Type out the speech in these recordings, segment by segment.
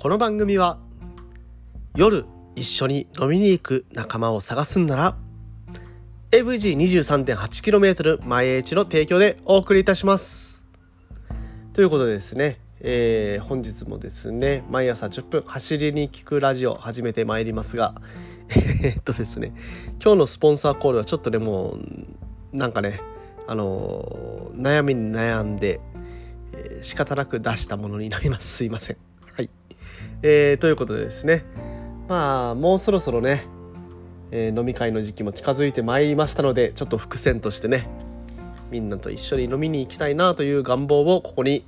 この番組は夜一緒に飲みに行く仲間を探すんなら AVG23.8km 前エチの提供でお送りいたします。ということでですね、えー、本日もですね毎朝10分走りに聞くラジオ始めてまいりますが えっとですね今日のスポンサーコールはちょっとねもうなんかねあのー、悩みに悩んで、えー、仕方なく出したものになります。すいません、えー、ということでですね。まあもうそろそろね、えー、飲み会の時期も近づいてまいりましたのでちょっと伏線としてねみんなと一緒に飲みに行きたいなという願望をここに、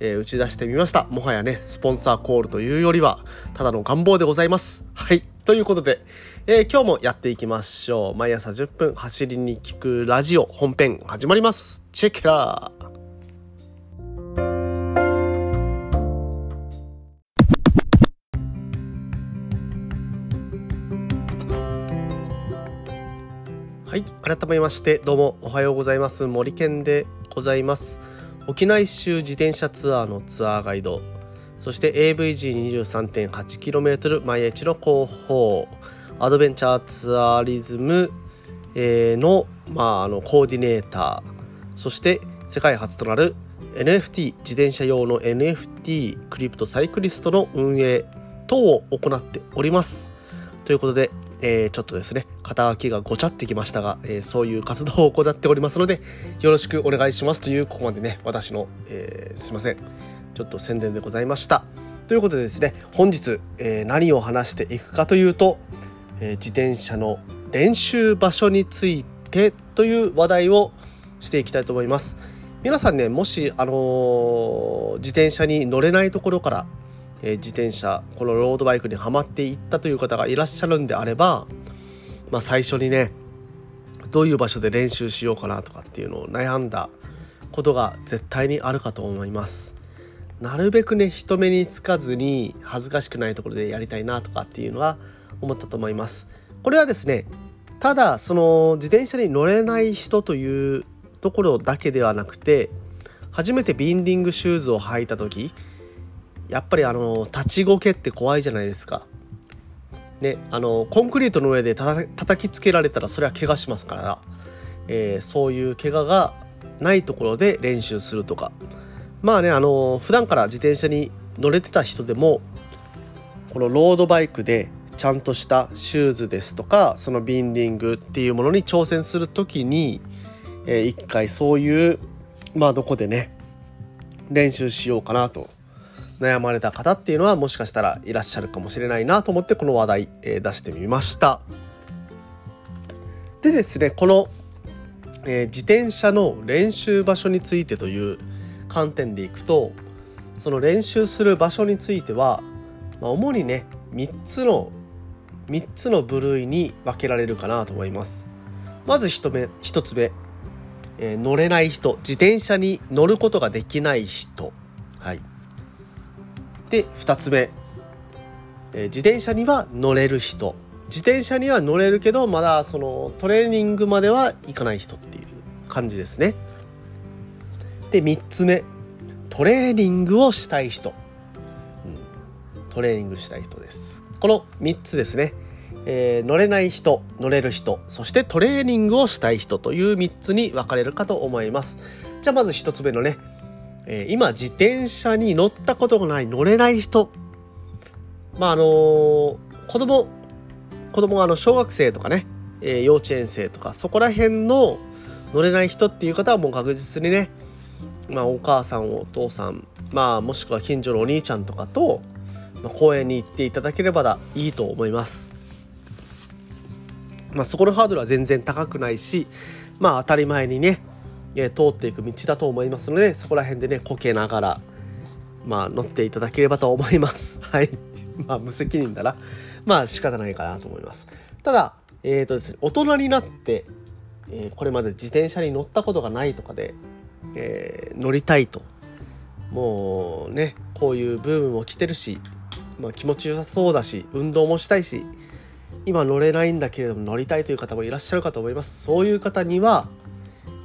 えー、打ち出してみました。もはやねスポンサーコールというよりはただの願望でございます。はい。ということで、えー、今日もやっていきましょう。毎朝10分走りに聞くラジオ本編始まります。チェックラー。はい、改めましてどうもおはようございます。森健でございます。沖縄一周自転車ツアーのツアーガイドそして AVG23.8km 毎日の広報アドベンチャーツアーリズムの,、まあ、あのコーディネーターそして世界初となる NFT 自転車用の NFT クリプトサイクリストの運営等を行っておりますということで、えー、ちょっとですね肩書きがごちゃってきましたが、えー、そういう活動を行っておりますのでよろしくお願いしますというここまでね私の、えー、すいませんちょっと宣伝でございました。ということでですね本日、えー、何を話していくかというと、え、自転車の練習場所についてという話題をしていきたいと思います。皆さんねもし、あの、自転車に乗れないところから、え、自転車このロードバイクにはまっていったという方がいらっしゃるんであれば、まあ、最初にねどういう場所で練習しようかなとかっていうのを悩んだことが絶対にあるかと思います。なるべくね人目につかずに恥ずかしくないところでやりたいなとかっていうのは思ったと思います。これはですねただその自転車に乗れない人というところだけではなくて初めてビンディングシューズを履いた時やっぱりあの立ちこけって怖いじゃないですか。ね、あのコンクリートの上でた叩きつけられたらそれは怪我しますから、えー、そういう怪我がないところで練習するとか。まあねあの普段から自転車に乗れてた人でもこのロードバイクでちゃんとしたシューズですとかそのビンディングっていうものに挑戦する時に、えー、一回そういうまあどこでね練習しようかなと。悩まれた方っていうのはもしかしたらいらっしゃるかもしれないなと思ってこの話題、えー、出してみました。でですねこの、えー、自転車の練習場所についてという観点でいくとその練習する場所については、まあ、主にね3つの3つの部類に分けられるかなと思います。まず 1, 目1つ目、えー、乗れない人自転車に乗ることができない人。はい、で2つ目、えー、自転車には乗れる人。自転車には乗れるけどまだそのトレーニングまではいかない人っていう感じですね。で3つ目。トレーニングをしたい人、うん、トレーニングしたい人です。この3つですね、えー、乗れない人乗れる人。そしてトレーニングをしたい人という3つに分かれるかと思います。じゃあまず1つ目のね、えー、今自転車に乗ったことがない乗れない人まああのー、子供子供があの小学生とかね、えー、幼稚園生とかそこら辺の乗れない人っていう方はもう確実にねまあ、お母さんお父さん、まあ、もしくは近所のお兄ちゃんとかと、まあ、公園に行っていただければだいいと思います。まあ、そこのハードルは全然高くないし、まあ、当たり前にね、え通っていく道だと思いますのでそこら辺でねこけながら、まあ、乗っていただければと思います。はい。まあ無責任だな。まあ仕方ないかなと思います。ただ、えっ、ー、とですね、大人になって、えー、これまで自転車に乗ったことがないとかで、えー、乗りたいともうねこういうブームも来てるし、まあ、気持ちよさそうだし運動もしたいし今乗れないんだけれども乗りたいという方もいらっしゃるかと思いますそういう方には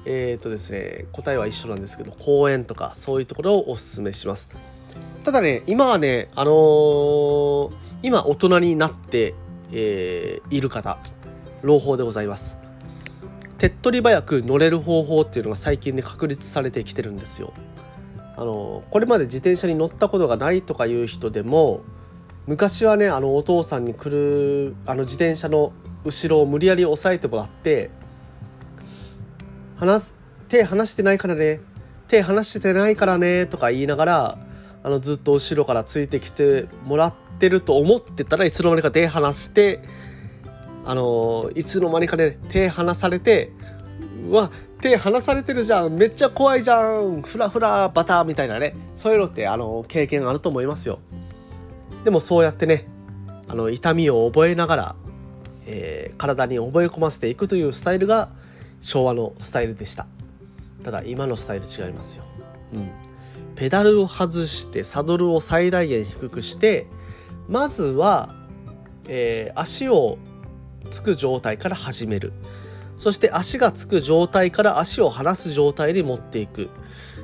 えっ、ー、とですね答えは一緒なんですけど公園とかそういうところをおすすめしますただね、今はね、あのー、今大人になって、えー、いる方、朗報でございます。手っ取り早く乗れる方法っていうのが最近ね、確立されてきてるんですよ。あのー、これまで自転車に乗ったことがないとかいう人でも、昔はね、あの、お父さんに来る、あの、自転車の後ろを無理やり押さえてもらって、離す、手離してないからね、手離してないからね、とか言いながら、あのずっと後ろからついてきてもらってると思ってたらいつの間にか手離してあのいつの間にかね手離されてうわ手離されてるじゃん。めっちゃ怖いじゃん。フラフラバターみたいなね。そういうのってあの経験あると思いますよ。でもそうやってねあの痛みを覚えながら、えー、体に覚え込ませていくというスタイルが昭和のスタイルでした。ただ今のスタイル違いますよ。うん。ペダルを外してサドルを最大限低くしてまずは、えー、足をつく状態から始める。そして足がつく状態から足を離す状態に持っていく。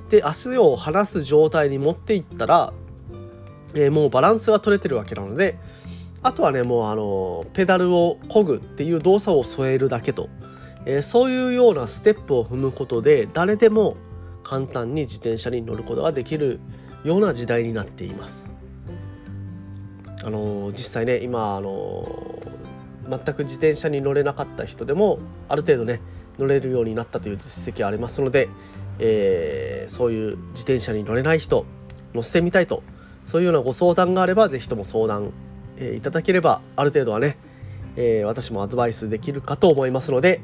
で足を離す状態に持っていったら、えー、もうバランスが取れてるわけなのであとはねもうあのペダルを漕ぐっていう動作を添えるだけと、えー、そういうようなステップを踏むことで誰でも簡単に自転車に乗ることができるような時代になっています。あの実際ね今あの全く自転車に乗れなかった人でもある程度ね乗れるようになったという実績ありますので、えー、そういう自転車に乗れない人乗せてみたいとそういうようなご相談があれば是非とも相談、えー、いただければある程度はね、えー、私もアドバイスできるかと思いますので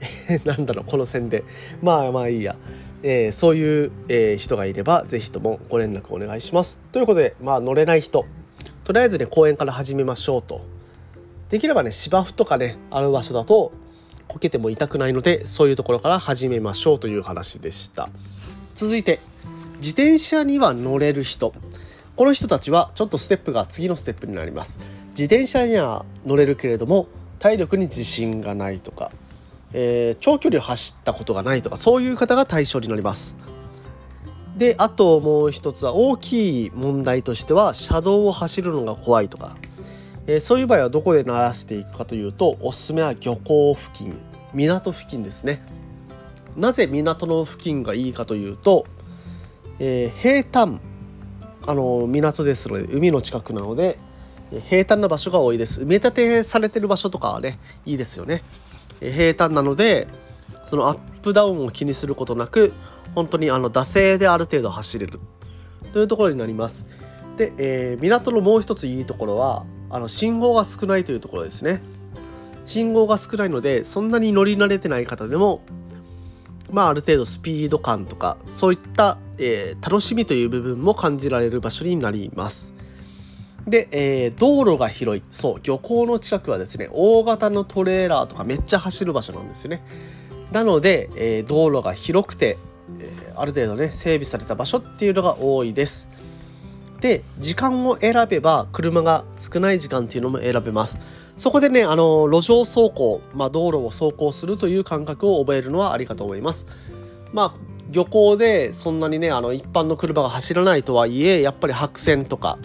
なんだろうこの線でまあまあいいやえー、そういう、えー、人がいれば是非ともご連絡お願いします。ということで、まあ、乗れない人とりあえずね公園から始めましょうと。できればね芝生とかねある場所だとこけても痛くないのでそういうところから始めましょうという話でした。続いて自転車には乗れる人この人たちはちょっとステップが次のステップになります。自転車には乗れるけれども体力に自信がないとかえー、長距離を走ったことがないとかそういう方が対象になります。であともう一つは大きい問題としては車道を走るのが怖いとか、えー、そういう場合はどこで鳴らしていくかというとおすすめは漁港付近港付近ですね。なぜ港の付近がいいかというと、えー、平坦あの港ですので海の近くなので平坦な場所が多いです埋め立てされてる場所とかはねいいですよね平坦なのでそのアップダウンを気にすることなく本当にあの惰性である程度走れるというところになります。で、えー、港のもう一ついいところはあの信号が少ないというところですね。信号が少ないのでそんなに乗り慣れてない方でもまあある程度スピード感とかそういった、えー、楽しみという部分も感じられる場所になります。で、えー、道路が広い。そう、漁港の近くはですね、大型のトレーラーとかめっちゃ走る場所なんですよね。なので、えー、道路が広くて、えー、ある程度ね、整備された場所っていうのが多いです。で、時間を選べば、車が少ない時間っていうのも選べます。そこでね、あの、路上走行、まあ、道路を走行するという感覚を覚えるのはありかと思います。まあ、漁港でそんなにね、あの、一般の車が走らないとはいえ、やっぱり白線とか、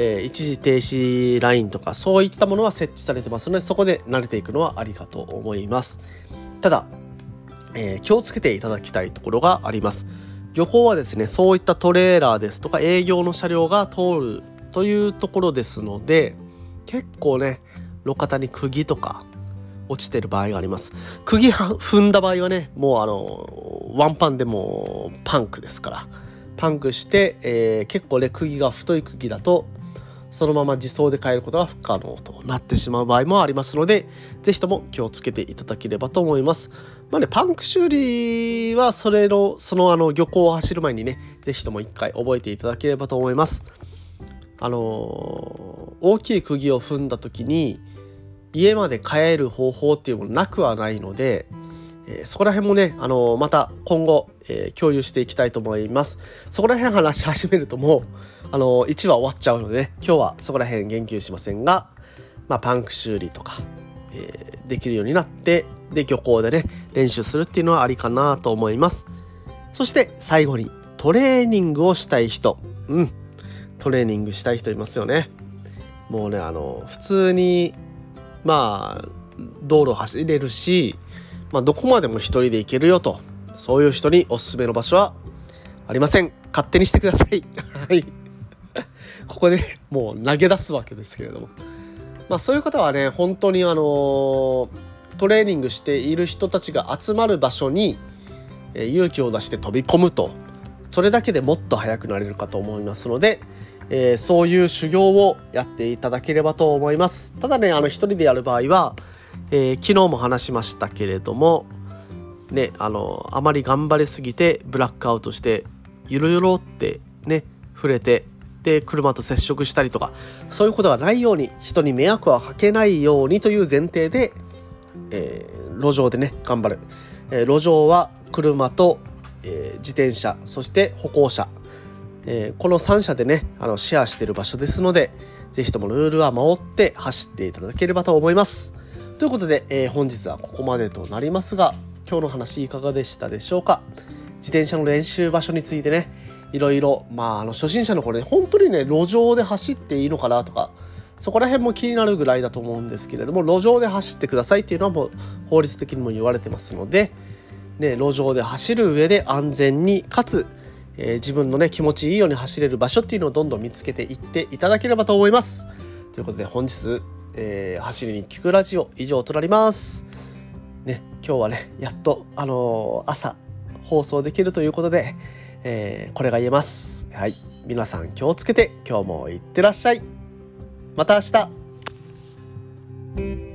えー、一時停止ラインとかそういったものは設置されてますのでそこで慣れていくのはありかと思います。ただ、えー、気をつけていただきたいところがあります。漁港はですねそういったトレーラーですとか営業の車両が通るというところですので結構ね路肩に釘とか落ちてる場合があります。釘踏んだ場合はねもうあのワンパンでもパンクですから。パンクして、えー、結構ね釘が太い釘だとそのまま自走で変えることが不可能となってしまう場合もありますので、ぜひとも気をつけていただければと思います。まあね、パンク修理はそれの、そのあの漁港を走る前にね、ぜひとも一回覚えていただければと思います。あのー、大きい釘を踏んだ時に、家まで帰る方法っていうものなくはないので、え、そこら辺もね、あの、また今後、え共有していきたいと思います。そこら辺話し始めるともう、あの、1話終わっちゃうので、ね、今日はそこら辺言及しませんが、まあ、パンク修理とか、えー、できるようになって、で、漁港でね、練習するっていうのはありかなと思います。そして最後に、トレーニングをしたい人。うん。トレーニングしたい人いますよねもうねあの普通にまあ道路走れるし、まあ、どこまでも一人で行けるよとそういう人におすすめの場所はありません勝手にしてください はい ここで もう投げ出すわけですけれども。まあそういう方はね本当にあのトレーニングしている人たちが集まる場所にえ勇気を出して飛び込むと。それだけでもっと速くなれるかと思いますので、えー、そういう修行をやっていただければと思います。ただねあの一人でやる場合は、えー、昨日も話しましたけれどもねあのあまり頑張りすぎてブラックアウトしてゆるゆろってね触れてで車と接触したりとかそういうことがないように人に迷惑はかけないようにという前提で、えー、路上でね頑張る、えー、路上は車と、えー、自転車そして歩行者、えこの3社でねあのシェアしてる場所ですので是非ともルールは守って走っていただければと思います。ということで、え本日はここまでとなりますが今日の話いかがでしたでしょうか？自転車の練習場所についてねいろいろまああの初心者の頃ね本当にね路上で走っていいのかなとかそこら辺も気になるぐらいだと思うんですけれども路上で走ってくださいっていうのはもう法律的にも言われてますので、ね、路上で走る上で安全にかつ、えー、自分のね気持ちいいように走れる場所っていうのをどんどん見つけていっていただければと思います。ということで本日、えー、走りに聞くラジオ以上となります。ね、今日はねやっとあのー、朝放送できるということで、えー、これが言えます。はい。皆さん気をつけて今日もいってらっしゃい。また明日。